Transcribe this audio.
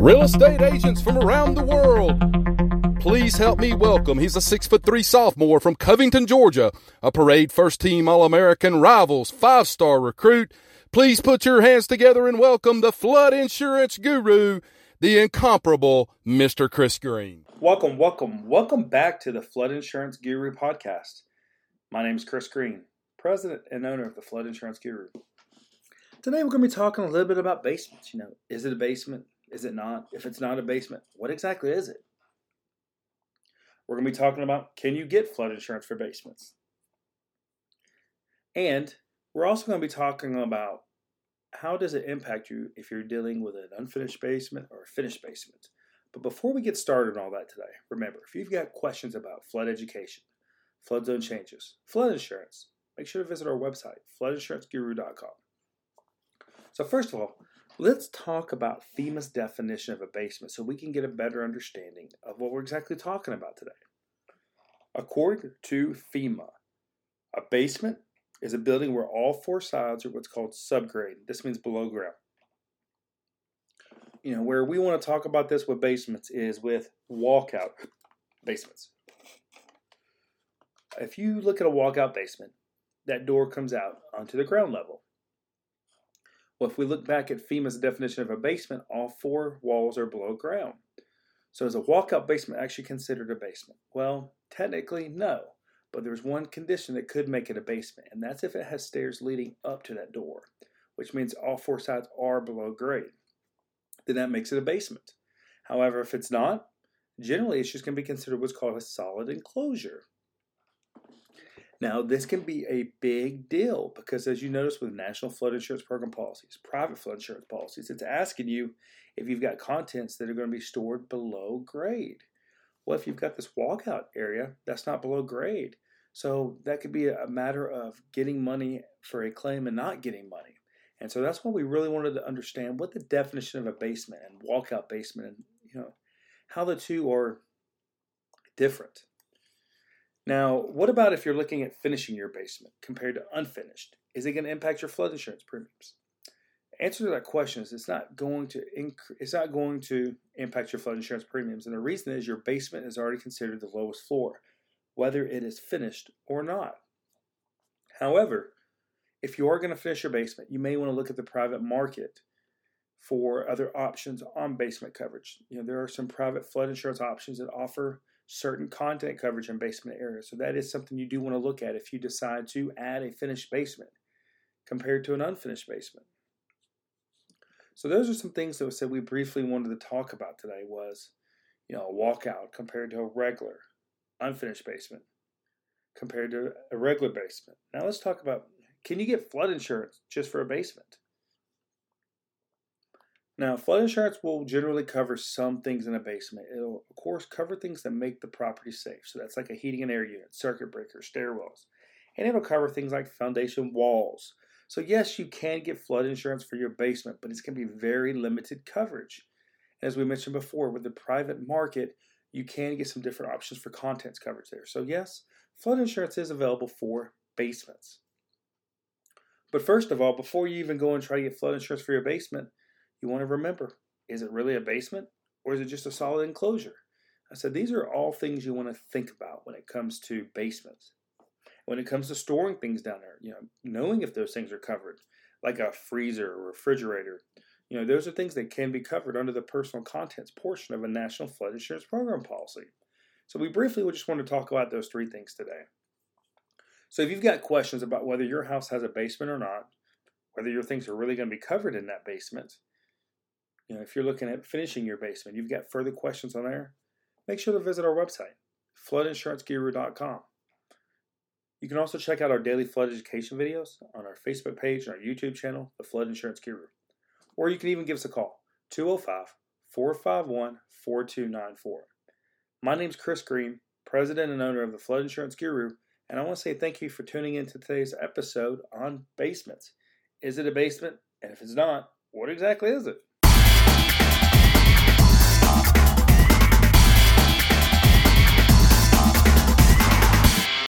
Real estate agents from around the world. Please help me welcome. He's a six foot three sophomore from Covington, Georgia, a parade first team All American rivals, five star recruit. Please put your hands together and welcome the flood insurance guru, the incomparable Mr. Chris Green. Welcome, welcome, welcome back to the Flood Insurance Guru podcast. My name is Chris Green, president and owner of the Flood Insurance Guru. Today we're going to be talking a little bit about basements. You know, is it a basement? Is it not? If it's not a basement, what exactly is it? We're going to be talking about can you get flood insurance for basements? And we're also going to be talking about how does it impact you if you're dealing with an unfinished basement or a finished basement. But before we get started on all that today, remember if you've got questions about flood education, flood zone changes, flood insurance, make sure to visit our website, floodinsuranceguru.com. So, first of all, let's talk about FEMA's definition of a basement so we can get a better understanding of what we're exactly talking about today. According to FEMA, a basement is a building where all four sides are what's called subgrade. This means below ground. You know, where we want to talk about this with basements is with walkout basements. If you look at a walkout basement, that door comes out onto the ground level. Well, if we look back at FEMA's definition of a basement, all four walls are below ground. So is a walkout basement actually considered a basement? Well, technically, no. But there's one condition that could make it a basement, and that's if it has stairs leading up to that door, which means all four sides are below grade. Then that makes it a basement. However, if it's not, generally it's just going to be considered what's called a solid enclosure. Now, this can be a big deal because, as you notice with national flood insurance program policies, private flood insurance policies, it's asking you if you've got contents that are going to be stored below grade. Well, if you've got this walkout area, that's not below grade. So that could be a matter of getting money for a claim and not getting money. And so that's why we really wanted to understand what the definition of a basement and walkout basement and you know how the two are different. Now, what about if you're looking at finishing your basement compared to unfinished? Is it going to impact your flood insurance premiums? The answer to that question is it's not going to it's not going to impact your flood insurance premiums and the reason is your basement is already considered the lowest floor whether it is finished or not however if you are going to finish your basement you may want to look at the private market for other options on basement coverage you know there are some private flood insurance options that offer certain content coverage in basement areas so that is something you do want to look at if you decide to add a finished basement compared to an unfinished basement so those are some things that we said we briefly wanted to talk about today was, you know, a walkout compared to a regular unfinished basement compared to a regular basement. Now let's talk about can you get flood insurance just for a basement? Now, flood insurance will generally cover some things in a basement. It'll, of course, cover things that make the property safe. So that's like a heating and air unit, circuit breakers, stairwells. And it'll cover things like foundation walls, so, yes, you can get flood insurance for your basement, but it's going to be very limited coverage. As we mentioned before, with the private market, you can get some different options for contents coverage there. So, yes, flood insurance is available for basements. But first of all, before you even go and try to get flood insurance for your basement, you want to remember is it really a basement or is it just a solid enclosure? I said these are all things you want to think about when it comes to basements when it comes to storing things down there, you know, knowing if those things are covered, like a freezer or refrigerator, you know, those are things that can be covered under the personal contents portion of a national flood insurance program policy. So we briefly would just want to talk about those three things today. So if you've got questions about whether your house has a basement or not, whether your things are really going to be covered in that basement, you know, if you're looking at finishing your basement, you've got further questions on there, make sure to visit our website, floodinsuranceguru.com. You can also check out our daily flood education videos on our Facebook page and our YouTube channel, The Flood Insurance Guru. Or you can even give us a call, 205 451 4294. My name is Chris Green, President and owner of The Flood Insurance Guru, and I want to say thank you for tuning in to today's episode on basements. Is it a basement? And if it's not, what exactly is it?